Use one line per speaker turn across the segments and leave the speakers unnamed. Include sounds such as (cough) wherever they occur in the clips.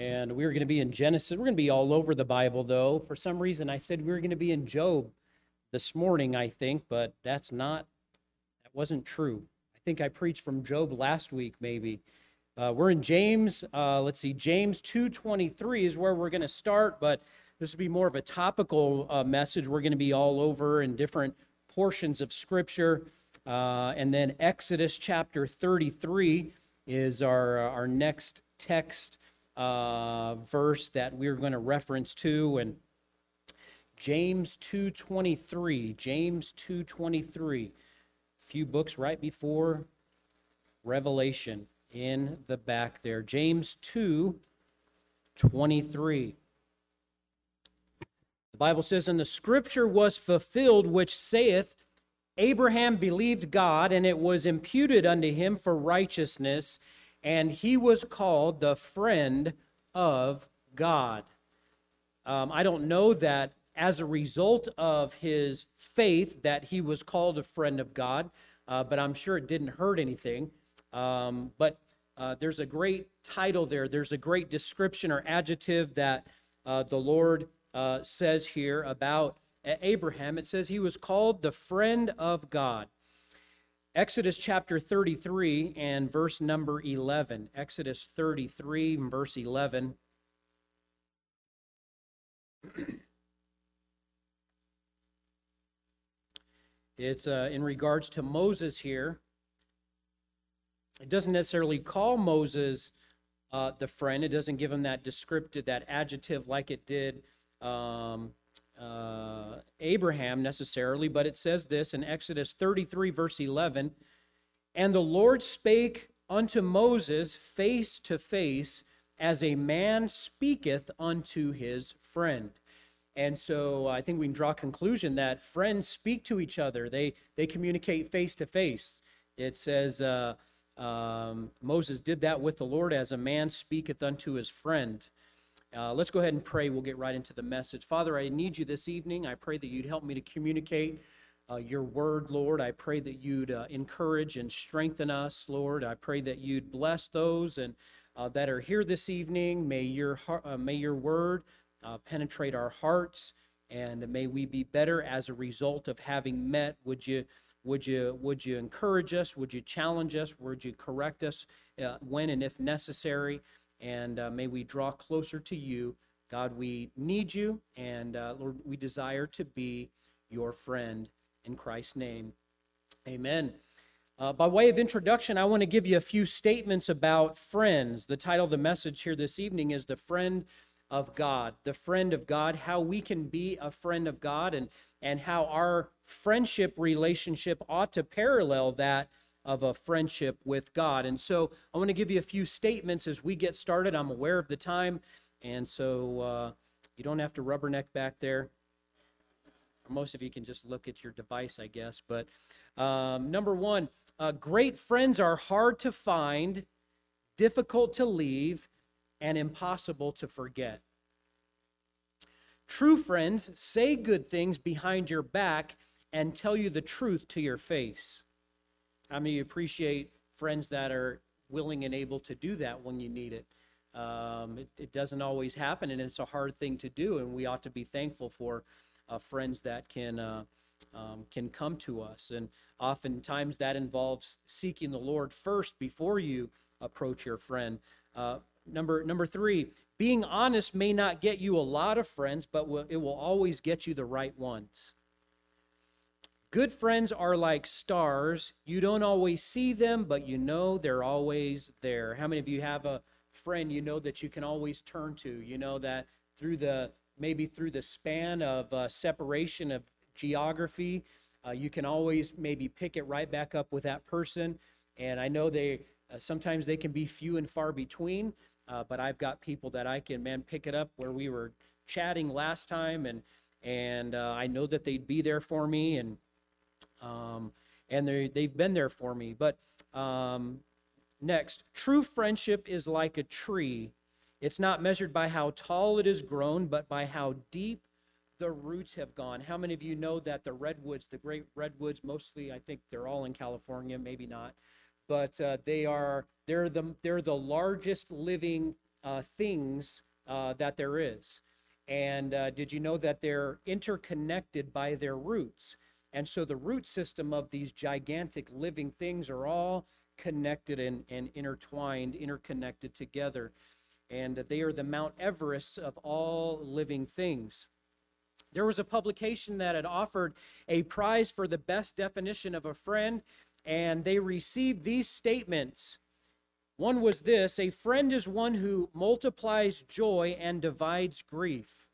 And we were going to be in Genesis. We're going to be all over the Bible, though. For some reason, I said we were going to be in Job this morning, I think, but that's not, that wasn't true. I think I preached from Job last week, maybe. Uh, we're in James. Uh, let's see, James 2.23 is where we're going to start, but this will be more of a topical uh, message. We're going to be all over in different portions of Scripture. Uh, and then Exodus chapter 33 is our, uh, our next text uh, verse that we're going to reference to. And James 2.23, James 2.23, a few books right before Revelation in the back there. James 2.23. The Bible says, And the scripture was fulfilled, which saith, Abraham believed God, and it was imputed unto him for righteousness, and he was called the friend of God. Um, I don't know that as a result of his faith that he was called a friend of God, uh, but I'm sure it didn't hurt anything. Um, but uh, there's a great title there. There's a great description or adjective that uh, the Lord uh, says here about Abraham. It says he was called the friend of God. Exodus chapter 33 and verse number 11. Exodus 33 and verse 11. (clears throat) it's uh, in regards to Moses here. It doesn't necessarily call Moses uh, the friend. It doesn't give him that descriptive, that adjective like it did um, uh, Abraham necessarily, but it says this in Exodus 33, verse 11 And the Lord spake unto Moses face to face, as a man speaketh unto his friend. And so I think we can draw a conclusion that friends speak to each other. They they communicate face to face. It says uh, um, Moses did that with the Lord as a man speaketh unto his friend. Uh, let's go ahead and pray. We'll get right into the message. Father, I need you this evening. I pray that you'd help me to communicate uh, your word, Lord. I pray that you'd uh, encourage and strengthen us, Lord. I pray that you'd bless those and uh, that are here this evening. May your heart, uh, may your word uh, penetrate our hearts, and may we be better as a result of having met. Would you? Would you would you encourage us? Would you challenge us? Would you correct us when and if necessary? And uh, may we draw closer to you. God, we need you, and uh, Lord, we desire to be your friend in Christ's name. Amen. Uh, by way of introduction, I want to give you a few statements about friends. The title of the message here this evening is The Friend of God. The Friend of God, how we can be a friend of God, and, and how our friendship relationship ought to parallel that of a friendship with God. And so I want to give you a few statements as we get started. I'm aware of the time, and so uh, you don't have to rubberneck back there. Most of you can just look at your device, I guess. But um, number one, uh, great friends are hard to find, difficult to leave, and impossible to forget. True friends say good things behind your back and tell you the truth to your face. How many appreciate friends that are willing and able to do that when you need it? Um, it, it, doesn't always happen, and it's a hard thing to do, and we ought to be thankful for uh, friends that can uh, um, can come to us. And oftentimes that involves seeking the Lord first before you approach your friend. Uh, number number three, being honest may not get you a lot of friends, but it will always get you the right ones. Good friends are like stars. You don't always see them, but you know they're always there. How many of you have a friend you know that you can always turn to? You know that through the maybe through the span of uh, separation of geography, uh, you can always maybe pick it right back up with that person. And I know they uh, sometimes they can be few and far between, uh, but I've got people that I can man pick it up where we were chatting last time, and and uh, I know that they'd be there for me and um, and they they've been there for me. But um, next, true friendship is like a tree. It's not measured by how tall it is grown, but by how deep the roots have gone. How many of you know that the redwoods, the great redwoods, mostly I think they're all in California, maybe not, but uh, they are they're the they're the largest living uh, things uh, that there is. And uh, did you know that they're interconnected by their roots? And so the root system of these gigantic living things are all connected and, and intertwined, interconnected together. And they are the Mount Everest of all living things. There was a publication that had offered a prize for the best definition of a friend, and they received these statements. One was this A friend is one who multiplies joy and divides grief.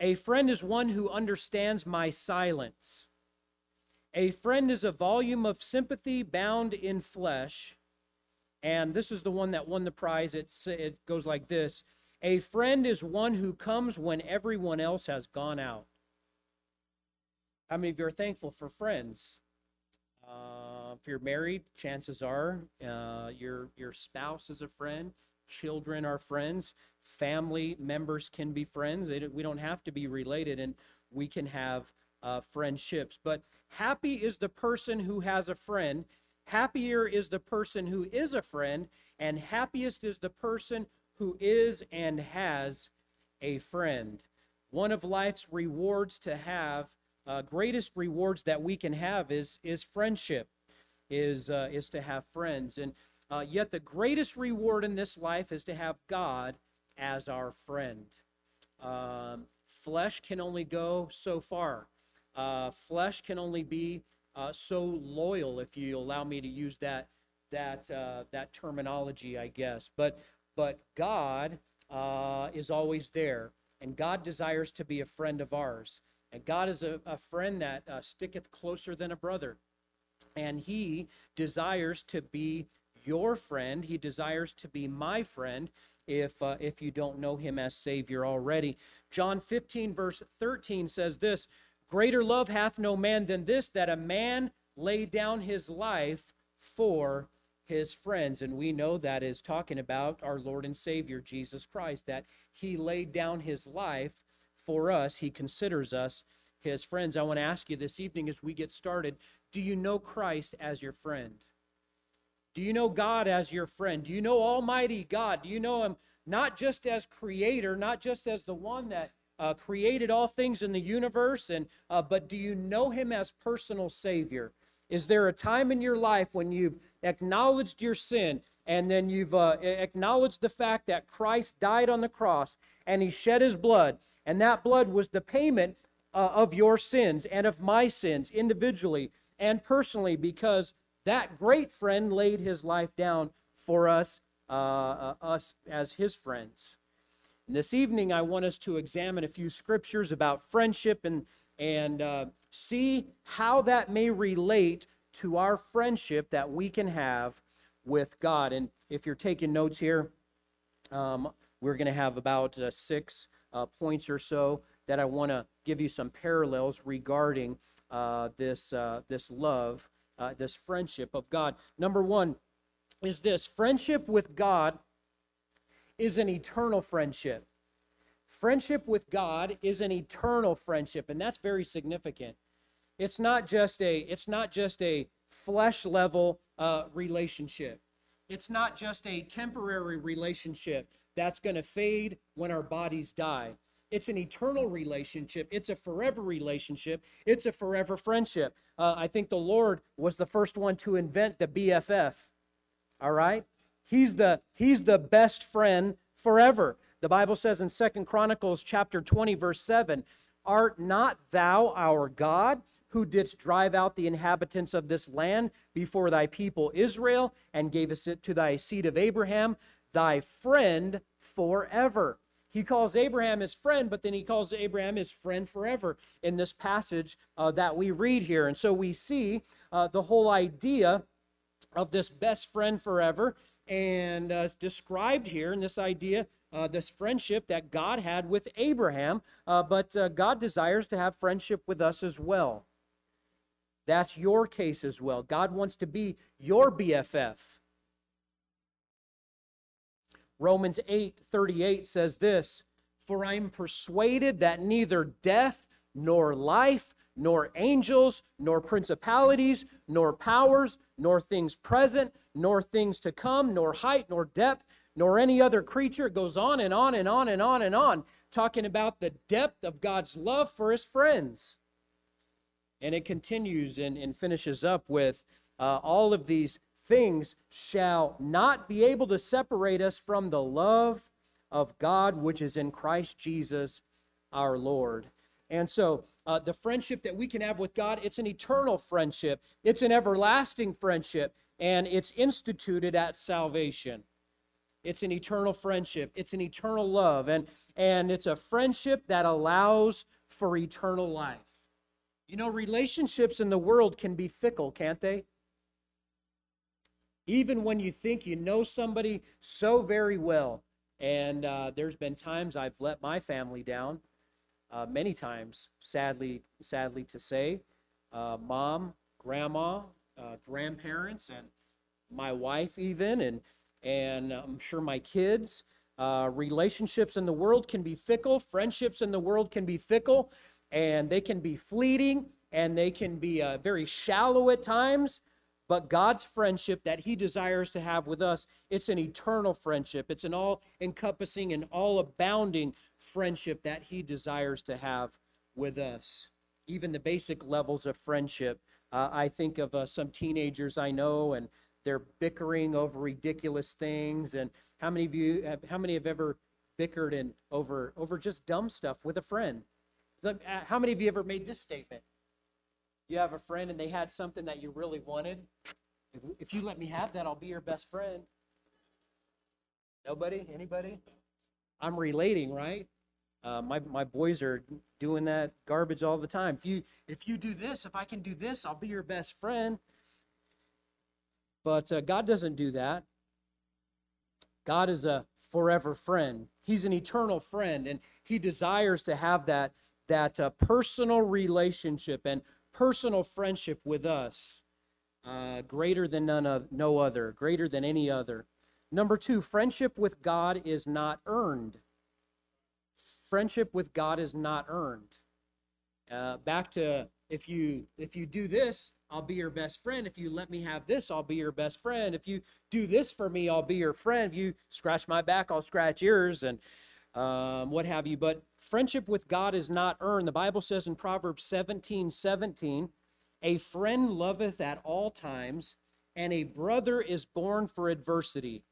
A friend is one who understands my silence. A friend is a volume of sympathy bound in flesh. And this is the one that won the prize. It, it goes like this A friend is one who comes when everyone else has gone out. How many of you are thankful for friends? Uh, if you're married, chances are uh, your, your spouse is a friend, children are friends family members can be friends. We don't have to be related, and we can have uh, friendships. But happy is the person who has a friend. Happier is the person who is a friend, and happiest is the person who is and has a friend. One of life's rewards to have, uh, greatest rewards that we can have, is is friendship, is uh, is to have friends, and uh, yet the greatest reward in this life is to have God as our friend. Um, flesh can only go so far. Uh, flesh can only be uh, so loyal, if you allow me to use that that uh, that terminology, I guess. But but God uh, is always there, and God desires to be a friend of ours. And God is a, a friend that uh, sticketh closer than a brother, and He desires to be your friend. He desires to be my friend if, uh, if you don't know him as Savior already. John 15, verse 13 says this Greater love hath no man than this, that a man lay down his life for his friends. And we know that is talking about our Lord and Savior, Jesus Christ, that he laid down his life for us. He considers us his friends. I want to ask you this evening as we get started do you know Christ as your friend? Do you know God as your friend? Do you know Almighty God? Do you know Him not just as creator, not just as the one that uh, created all things in the universe, and uh, but do you know Him as personal Savior? Is there a time in your life when you've acknowledged your sin and then you've uh, acknowledged the fact that Christ died on the cross and He shed His blood, and that blood was the payment uh, of your sins and of my sins individually and personally because that great friend laid his life down for us, uh, uh, us as his friends. And this evening, I want us to examine a few scriptures about friendship and, and uh, see how that may relate to our friendship that we can have with God. And if you're taking notes here, um, we're going to have about uh, six uh, points or so that I want to give you some parallels regarding uh, this, uh, this love uh, this friendship of God. Number one is this friendship with God is an eternal friendship. Friendship with God is an eternal friendship, and that's very significant. It's not just a it's not just a flesh level uh, relationship. It's not just a temporary relationship that's going to fade when our bodies die. It's an eternal relationship. It's a forever relationship. It's a forever friendship. Uh, I think the Lord was the first one to invent the BFF. All right? He's the he's the best friend forever. The Bible says in Second Chronicles chapter 20 verse 7, "Art not thou our God, who didst drive out the inhabitants of this land before thy people Israel and gavest it to thy seed of Abraham, thy friend forever?" He calls Abraham his friend, but then he calls Abraham his friend forever in this passage uh, that we read here. And so we see uh, the whole idea of this best friend forever and uh, described here in this idea, uh, this friendship that God had with Abraham, uh, but uh, God desires to have friendship with us as well. That's your case as well. God wants to be your BFF. Romans 8 38 says this For I am persuaded that neither death, nor life, nor angels, nor principalities, nor powers, nor things present, nor things to come, nor height, nor depth, nor any other creature. It goes on and on and on and on and on, talking about the depth of God's love for his friends. And it continues and, and finishes up with uh, all of these things shall not be able to separate us from the love of God which is in Christ Jesus our Lord. And so, uh, the friendship that we can have with God, it's an eternal friendship, it's an everlasting friendship, and it's instituted at salvation. It's an eternal friendship, it's an eternal love, and, and it's a friendship that allows for eternal life. You know, relationships in the world can be fickle, can't they? Even when you think you know somebody so very well, and uh, there's been times I've let my family down, uh, many times, sadly, sadly to say. Uh, mom, grandma, uh, grandparents, and my wife even, and and I'm sure my kids. Uh, relationships in the world can be fickle. Friendships in the world can be fickle, and they can be fleeting, and they can be uh, very shallow at times. But God's friendship that He desires to have with us, it's an eternal friendship. It's an all encompassing and all abounding friendship that He desires to have with us. Even the basic levels of friendship. Uh, I think of uh, some teenagers I know, and they're bickering over ridiculous things. And how many of you, have, how many have ever bickered and over over just dumb stuff with a friend? Uh, how many of you ever made this statement? You have a friend and they had something that you really wanted, if, if you let me have that, I'll be your best friend. Nobody? Anybody? I'm relating, right? Uh, my, my boys are doing that garbage all the time. If you if you do this, if I can do this, I'll be your best friend. But uh, God doesn't do that. God is a forever friend. He's an eternal friend, and He desires to have that that uh, personal relationship. And personal friendship with us, uh, greater than none of, no other, greater than any other. Number two, friendship with God is not earned. Friendship with God is not earned. Uh, back to if you if you do this, I'll be your best friend. If you let me have this, I'll be your best friend. If you do this for me, I'll be your friend. If you scratch my back, I'll scratch yours, and um, what have you. But Friendship with God is not earned. The Bible says in Proverbs 17 17, a friend loveth at all times, and a brother is born for adversity.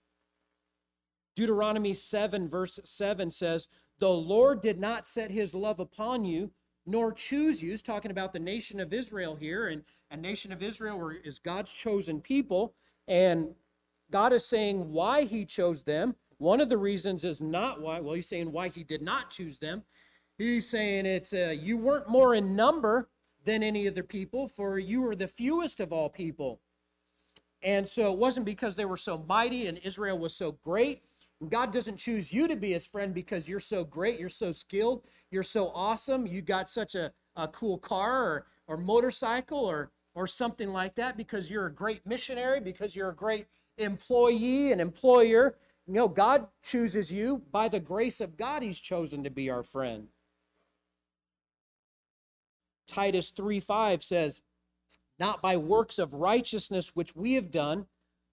Deuteronomy 7, verse 7 says, The Lord did not set his love upon you, nor choose you. He's talking about the nation of Israel here, and a nation of Israel is God's chosen people. And God is saying why he chose them one of the reasons is not why, well, he's saying why he did not choose them. He's saying it's uh, you weren't more in number than any other people, for you were the fewest of all people. And so it wasn't because they were so mighty and Israel was so great. God doesn't choose you to be his friend because you're so great, you're so skilled, you're so awesome, you got such a, a cool car or, or motorcycle or, or something like that because you're a great missionary, because you're a great employee and employer. Know, God chooses you. By the grace of God, He's chosen to be our friend. Titus 3 5 says, Not by works of righteousness which we have done,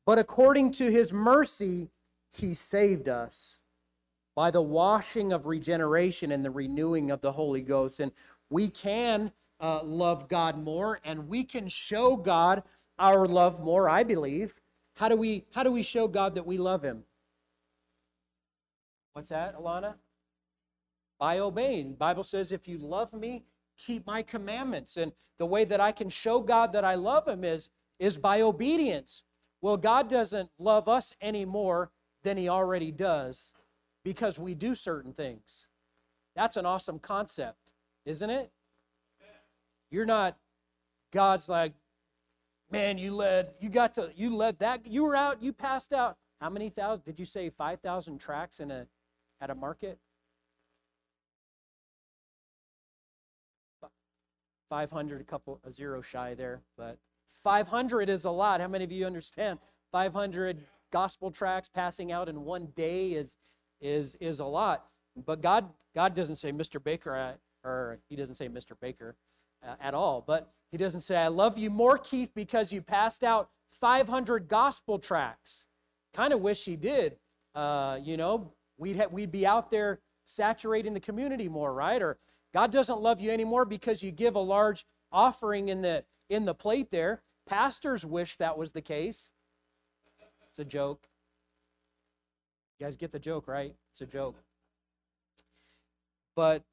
but according to His mercy, He saved us by the washing of regeneration and the renewing of the Holy Ghost. And we can uh, love God more and we can show God our love more, I believe. How do we how do we show God that we love him? What's that, Alana? By obeying. Bible says, if you love me, keep my commandments. And the way that I can show God that I love him is, is by obedience. Well, God doesn't love us any more than he already does because we do certain things. That's an awesome concept, isn't it? You're not, God's like, man, you led, you got to, you led that, you were out, you passed out. How many thousand, did you say 5,000 tracts in a at a market? 500, a couple, a zero shy there, but 500 is a lot. How many of you understand? 500 gospel tracts passing out in one day is is is a lot. But God God doesn't say Mr. Baker, uh, or He doesn't say Mr. Baker uh, at all. But He doesn't say I love you more, Keith, because you passed out 500 gospel tracts. Kind of wish He did uh, you know, we'd, ha- we'd be out there saturating the community more, right? Or God doesn't love you anymore because you give a large offering in the in the plate there. Pastors wish that was the case. It's a joke. You guys get the joke, right? It's a joke. But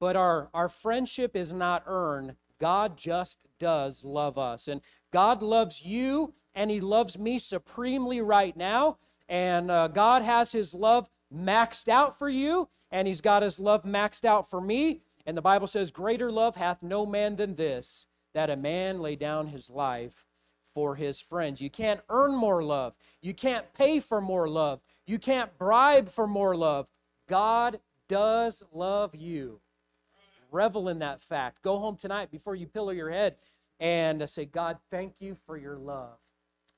but our our friendship is not earned. God just does love us. And God loves you and he loves me supremely right now. And uh, God has his love maxed out for you, and he's got his love maxed out for me. And the Bible says, Greater love hath no man than this, that a man lay down his life for his friends. You can't earn more love. You can't pay for more love. You can't bribe for more love. God does love you. Revel in that fact. Go home tonight before you pillow your head and say, God, thank you for your love.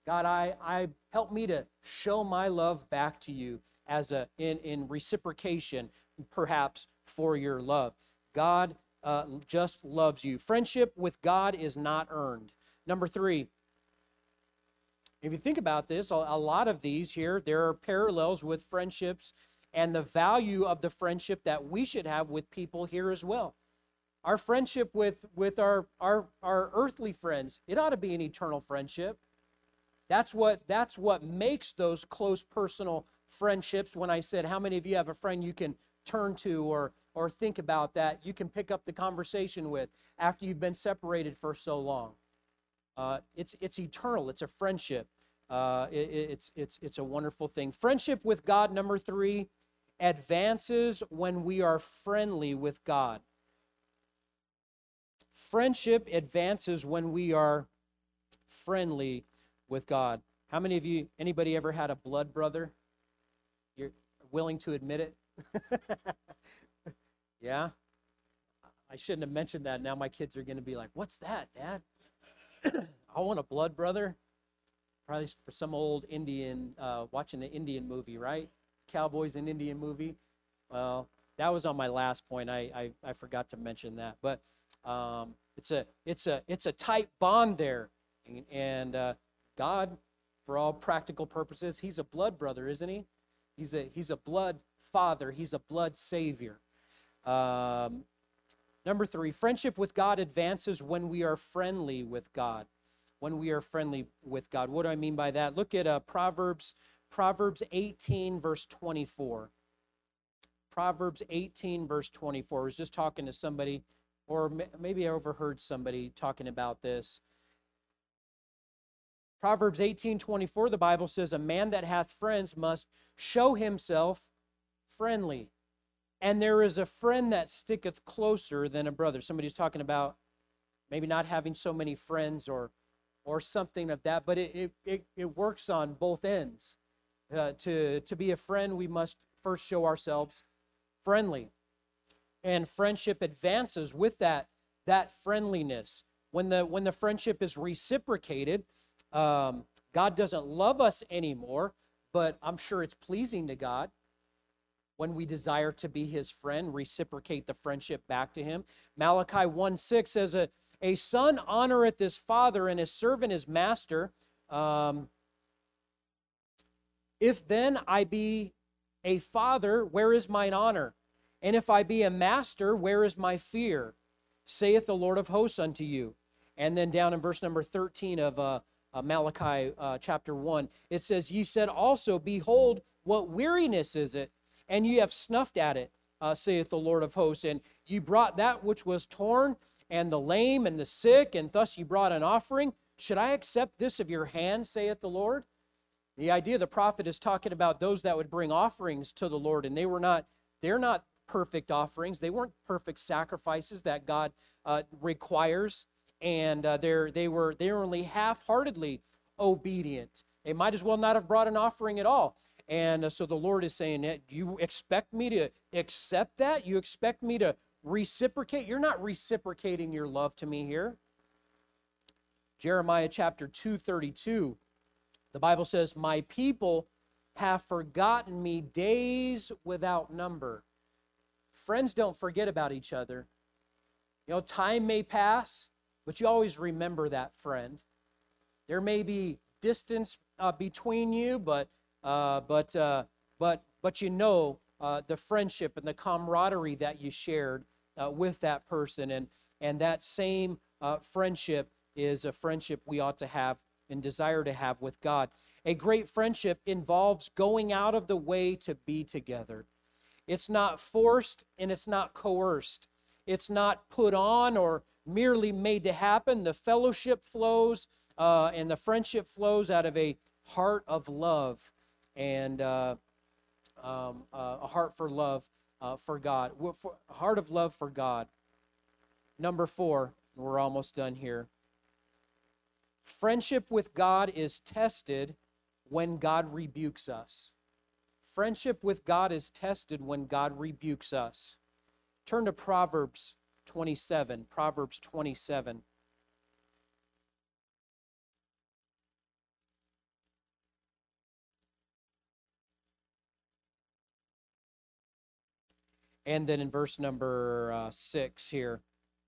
God, I, I help me to show my love back to you as a in, in reciprocation, perhaps for your love. God uh, just loves you. Friendship with God is not earned. Number three, if you think about this, a, lot of these here, there are parallels with friendships and the value of the friendship that we should have with people here as well. Our friendship with, with our, our, our earthly friends, it ought to be an eternal friendship. That's what, that's what makes those close personal friendships. When I said, How many of you have a friend you can turn to or, or think about that you can pick up the conversation with after you've been separated for so long? Uh, it's, it's eternal, it's a friendship. Uh, it, it's, it's, it's a wonderful thing. Friendship with God, number three, advances when we are friendly with God. Friendship advances when we are friendly with God. How many of you, anybody ever had a blood brother? Willing to admit it? (laughs) yeah? I shouldn't have mentioned that. Now my kids are going to be like, What's that, Dad? (coughs) I want a blood brother. Probably for some old Indian, uh, watching an Indian movie, right? Cowboys and Indian movie. Well, that was on my last point. I, I, I forgot to mention that. But um, it's, a, it's, a, it's a tight bond there. And, and uh, God, for all practical purposes, he's a blood brother, isn't he? He's a, he's a blood father, he's a blood savior. Um, number three, friendship with God advances when we are friendly with God. When we are friendly with God. What do I mean by that? Look at uh, Proverbs, Proverbs 18, verse 24. Proverbs 18, verse 24. I was just talking to somebody, or maybe I overheard somebody talking about this. Proverbs 18 24, the Bible says, A man that hath friends must show himself friendly. And there is a friend that sticketh closer than a brother. Somebody's talking about maybe not having so many friends or or something of that, but it, it, it works on both ends. Uh, to, to be a friend, we must first show ourselves friendly. And friendship advances with that, that friendliness. When the, when the friendship is reciprocated, um, God doesn't love us anymore, but I'm sure it's pleasing to God when we desire to be his friend, reciprocate the friendship back to him. Malachi 1 6 says, A, a son honoreth his father, and his servant his master. Um, if then I be a father, where is mine honor? And if I be a master, where is my fear? Saith the Lord of hosts unto you. And then down in verse number 13 of uh, uh, Malachi uh, chapter 1. It says, Ye said also, Behold, what weariness is it, and ye have snuffed at it, uh, saith the Lord of hosts. And ye brought that which was torn, and the lame, and the sick, and thus ye brought an offering. Should I accept this of your hand, saith the Lord? The idea the prophet is talking about those that would bring offerings to the Lord, and they were not, they're not perfect offerings. They weren't perfect sacrifices that God uh, requires and uh, they're, they were they were only half-heartedly obedient. They might as well not have brought an offering at all. And uh, so the Lord is saying, "You expect me to accept that? You expect me to reciprocate? You're not reciprocating your love to me here." Jeremiah chapter 232. The Bible says, "My people have forgotten me days without number." Friends don't forget about each other. You know, time may pass, but you always remember that friend. There may be distance uh, between you, but uh, but uh, but but you know uh, the friendship and the camaraderie that you shared uh, with that person, and and that same uh, friendship is a friendship we ought to have and desire to have with God. A great friendship involves going out of the way to be together. It's not forced and it's not coerced. It's not put on or merely made to happen. The fellowship flows uh, and the friendship flows out of a heart of love and uh, um, uh, a heart for love uh, for God, a heart of love for God. Number four, we're almost done here. Friendship with God is tested when God rebukes us. Friendship with God is tested when God rebukes us. Turn to Proverbs 27. Proverbs 27. And then in verse number uh, 6 here,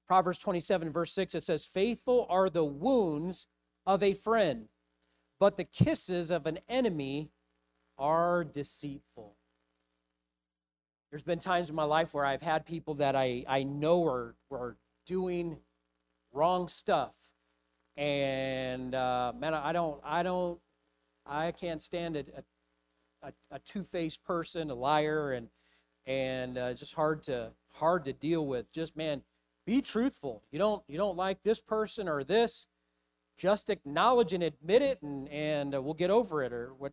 Proverbs 27, verse 6, it says, Faithful are the wounds of a friend, but the kisses of an enemy are deceitful. There's been times in my life where I've had people that I, I know are, are doing wrong stuff. And uh, man, I don't, I don't, I can't stand a, a, a two-faced person, a liar, and and uh, just hard to hard to deal with. Just man, be truthful. You don't you don't like this person or this, just acknowledge and admit it, and and uh, we'll get over it. Or what,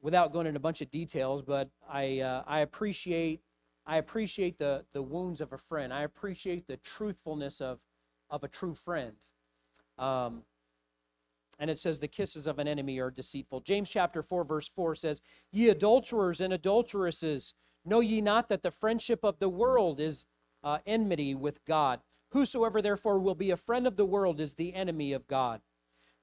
without going into a bunch of details, but I uh, I appreciate I appreciate the the wounds of a friend. I appreciate the truthfulness of of a true friend. Um, and it says the kisses of an enemy are deceitful. James chapter 4 verse 4 says, "Ye adulterers and adulteresses, know ye not that the friendship of the world is uh, enmity with God. Whosoever therefore will be a friend of the world is the enemy of God.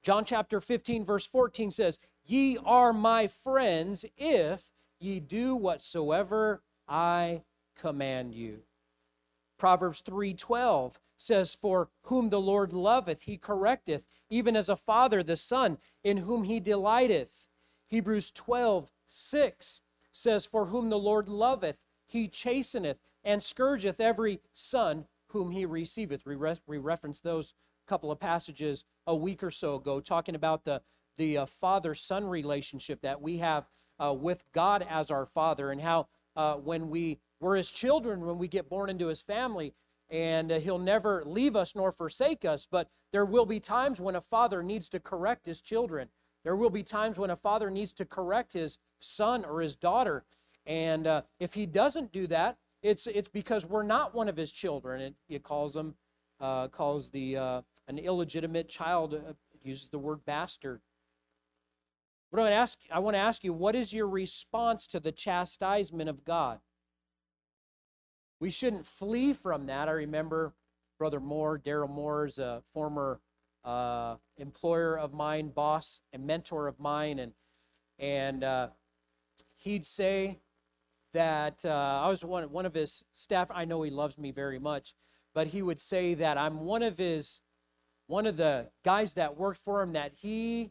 John chapter 15, verse 14 says, Ye are my friends if ye do whatsoever I command you. Proverbs 3:12 says, For whom the Lord loveth, he correcteth, even as a father the son, in whom he delighteth. Hebrews 12, 6 says, For whom the Lord loveth, he chasteneth and scourgeth every son whom he receiveth. We, re- we referenced those couple of passages a week or so ago, talking about the, the uh, father son relationship that we have uh, with God as our father, and how uh, when we were his children, when we get born into his family, and uh, he'll never leave us nor forsake us, but there will be times when a father needs to correct his children. There will be times when a father needs to correct his son or his daughter. And uh, if he doesn't do that, it's it's because we're not one of his children. It, it calls them uh, calls the an illegitimate child uses the word bastard. What I want to ask I want to ask you, what is your response to the chastisement of God? We shouldn't flee from that. I remember Brother Moore, Daryl Moore is a former uh, employer of mine, boss, and mentor of mine, and and uh, he'd say that uh, I was one, one of his staff. I know he loves me very much, but he would say that I'm one of his, one of the guys that worked for him that he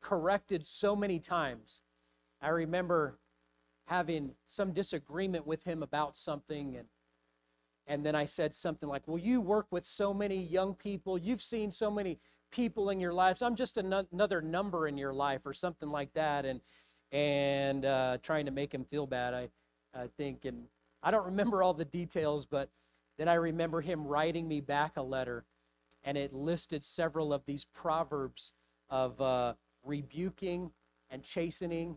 corrected so many times. I remember having some disagreement with him about something and and then I said something like, Well, you work with so many young people. You've seen so many people in your lives. I'm just another number in your life, or something like that. And and uh, trying to make him feel bad. I, I think, and I don't remember all the details, but then I remember him writing me back a letter, and it listed several of these proverbs of uh, rebuking and chastening,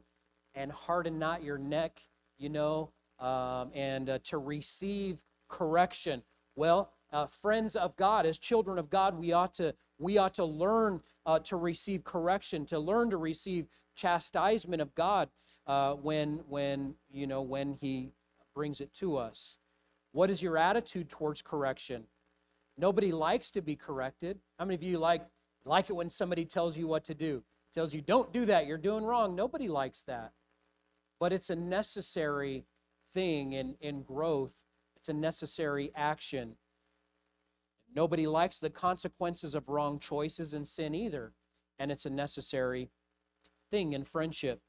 and harden not your neck, you know, um, and uh, to receive correction. Well, uh, friends of God, as children of God, we ought to we ought to learn uh, to receive correction, to learn to receive chastisement of God uh, when, when, you know, when He brings it to us. What is your attitude towards correction? Nobody likes to be corrected. How many of you like, like it when somebody tells you what to do? Tells you, don't do that, you're doing wrong. Nobody likes that. But it's a necessary thing in, in growth, it's a necessary action. Nobody likes the consequences of wrong choices and sin either. And it's a necessary thing in friendship.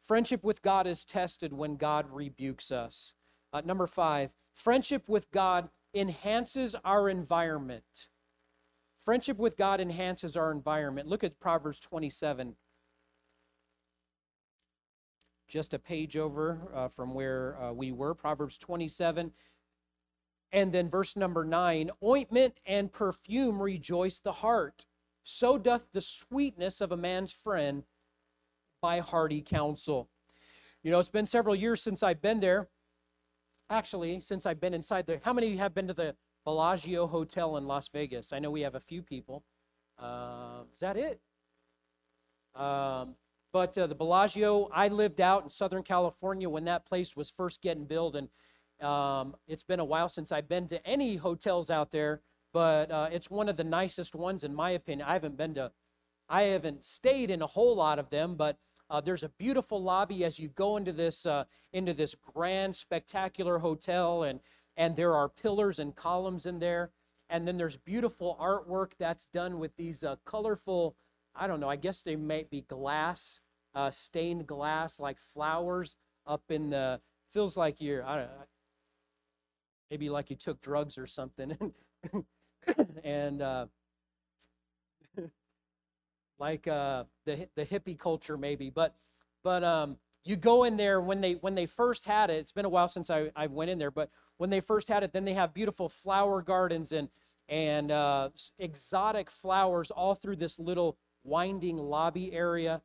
Friendship with God is tested when God rebukes us. Uh, number five, friendship with God enhances our environment. Friendship with God enhances our environment. Look at Proverbs 27. Just a page over uh, from where uh, we were, Proverbs 27. And then verse number 9 Ointment and perfume rejoice the heart. So doth the sweetness of a man's friend by hearty counsel. You know, it's been several years since I've been there. Actually, since I've been inside there. How many have been to the Bellagio Hotel in Las Vegas. I know we have a few people. Uh, is that it? Um, but uh, the Bellagio, I lived out in Southern California when that place was first getting built, and um, it's been a while since I've been to any hotels out there. But uh, it's one of the nicest ones, in my opinion. I haven't been to, I haven't stayed in a whole lot of them, but uh, there's a beautiful lobby as you go into this uh, into this grand, spectacular hotel, and and there are pillars and columns in there. And then there's beautiful artwork that's done with these uh, colorful, I don't know, I guess they might be glass, uh, stained glass, like flowers up in the, feels like you're, I don't know, maybe like you took drugs or something. (laughs) and uh, like uh, the, the hippie culture maybe. But, but um, you go in there when they when they first had it it's been a while since i, I went in there but when they first had it then they have beautiful flower gardens and and uh, exotic flowers all through this little winding lobby area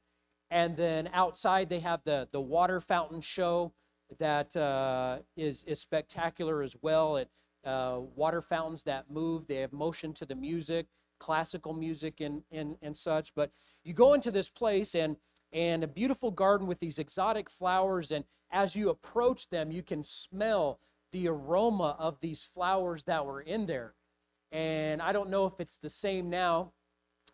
and then outside they have the the water fountain show that uh, is is spectacular as well it uh, water fountains that move they have motion to the music classical music and, and and such but you go into this place and and a beautiful garden with these exotic flowers. And as you approach them, you can smell the aroma of these flowers that were in there. And I don't know if it's the same now,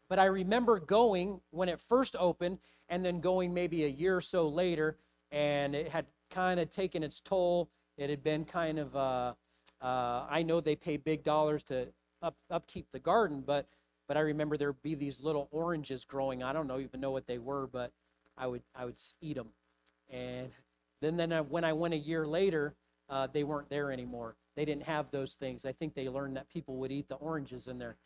but I remember going when it first opened and then going maybe a year or so later, and it had kind of taken its toll. It had been kind of, uh, uh, I know they pay big dollars to up, upkeep the garden, but but I remember there'd be these little oranges growing. I don't know even know what they were, but I would I would eat them. And then then I, when I went a year later, uh, they weren't there anymore. They didn't have those things. I think they learned that people would eat the oranges in there.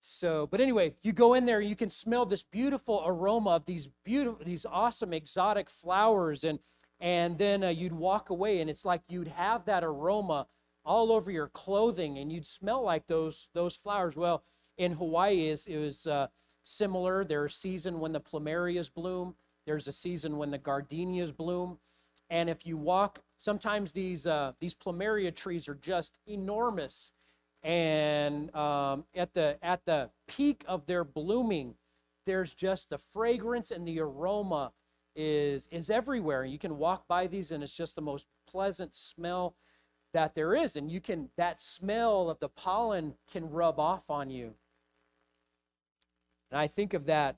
So, but anyway, you go in there, you can smell this beautiful aroma of these beautiful, these awesome exotic flowers, and and then uh, you'd walk away, and it's like you'd have that aroma all over your clothing, and you'd smell like those those flowers. Well, in Hawaii, is it was uh, similar. There's a season when the plumerias bloom. There's a season when the gardenias bloom. And if you walk, sometimes these uh, these plumeria trees are just enormous. And um, at the at the peak of their blooming, there's just the fragrance and the aroma is is everywhere. You can walk by these, and it's just the most pleasant smell that there is. And you can that smell of the pollen can rub off on you. And I think of that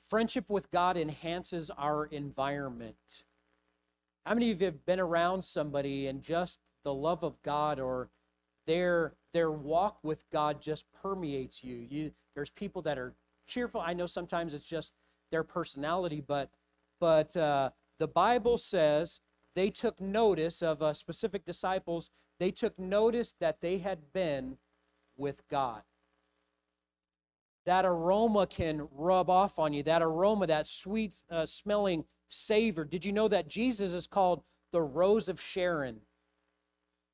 friendship with God enhances our environment. How many of you have been around somebody and just the love of God or their their walk with God just permeates you? You there's people that are cheerful. I know sometimes it's just their personality, but but uh, the Bible says they took notice of uh, specific disciples. They took notice that they had been with God that aroma can rub off on you. That aroma, that sweet uh, smelling savor. Did you know that Jesus is called the Rose of Sharon?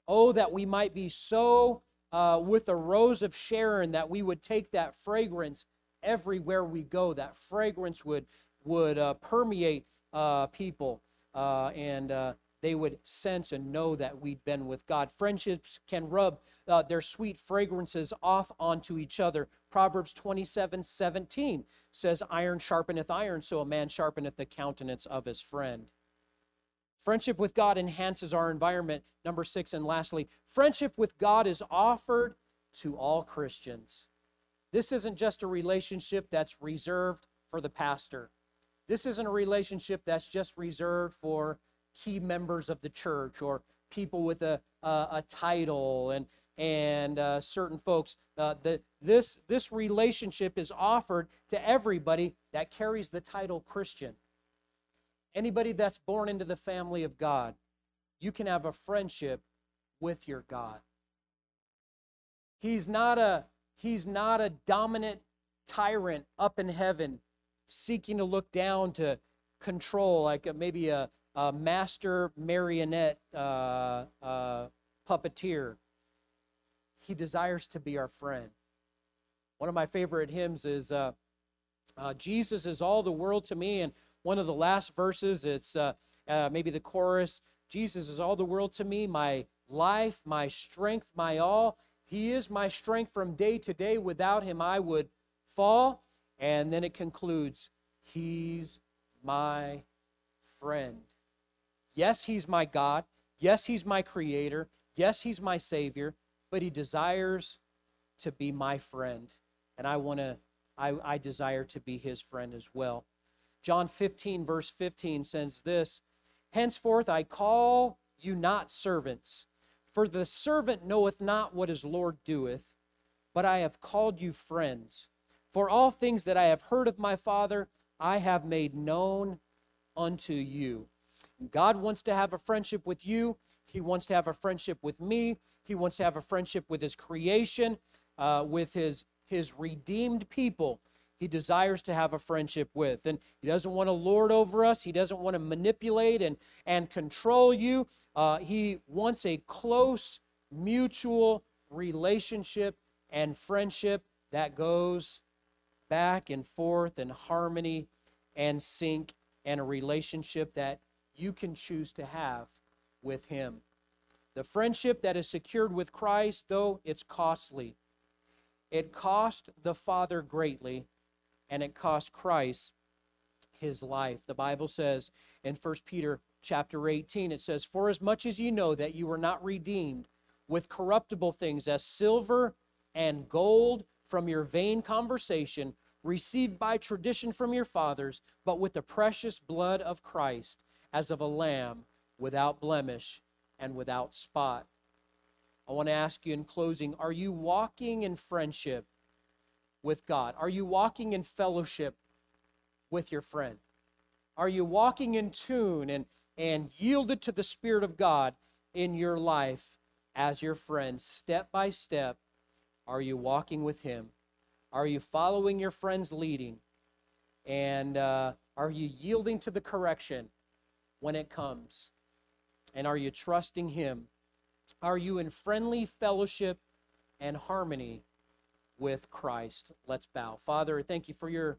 Oh, that we might be so uh, with the Rose of Sharon that we would take that fragrance everywhere we go. That fragrance would would uh, permeate uh, people, uh, and uh, they would sense and know that we'd been with God. Friendships can rub uh, their sweet fragrances off onto each other. Proverbs 27 17 says, Iron sharpeneth iron, so a man sharpeneth the countenance of his friend. Friendship with God enhances our environment. Number six, and lastly, friendship with God is offered to all Christians. This isn't just a relationship that's reserved for the pastor. This isn't a relationship that's just reserved for key members of the church or people with a, a, a title and, and uh, certain folks. Uh, the, this, this relationship is offered to everybody that carries the title Christian. Anybody that's born into the family of God, you can have a friendship with your God. He's not a he's not a dominant tyrant up in heaven seeking to look down to control like maybe a, a master marionette uh, uh, puppeteer. He desires to be our friend. One of my favorite hymns is uh, uh Jesus is all the world to me. And one of the last verses, it's uh, uh, maybe the chorus Jesus is all the world to me, my life, my strength, my all. He is my strength from day to day. Without him, I would fall. And then it concludes, He's my friend. Yes, He's my God. Yes, He's my creator. Yes, He's my Savior. But He desires to be my friend. And I want to, I, I desire to be His friend as well. John 15, verse 15 says this Henceforth I call you not servants for the servant knoweth not what his Lord doeth, but I have called you friends. For all things that I have heard of my Father, I have made known unto you. God wants to have a friendship with you. He wants to have a friendship with me. He wants to have a friendship with his creation, uh, with his, his redeemed people he desires to have a friendship with. And he doesn't want to lord over us, he doesn't want to manipulate and, and control you. Uh, he wants a close, mutual relationship and friendship that goes back and forth in harmony and sync, and a relationship that you can choose to have with him. The friendship that is secured with Christ, though it's costly, it cost the Father greatly and it cost Christ his life. The Bible says in 1 Peter chapter 18, it says, For as much as you know that you were not redeemed with corruptible things as silver and gold from your vain conversation, received by tradition from your fathers, but with the precious blood of Christ, as of a lamb without blemish and without spot. I want to ask you in closing are you walking in friendship with God? Are you walking in fellowship with your friend? Are you walking in tune and, and yielded to the Spirit of God in your life as your friend, step by step? Are you walking with Him? Are you following your friend's leading? And uh, are you yielding to the correction when it comes? And are you trusting Him? Are you in friendly fellowship and harmony with Christ. Let's bow. Father, thank you for your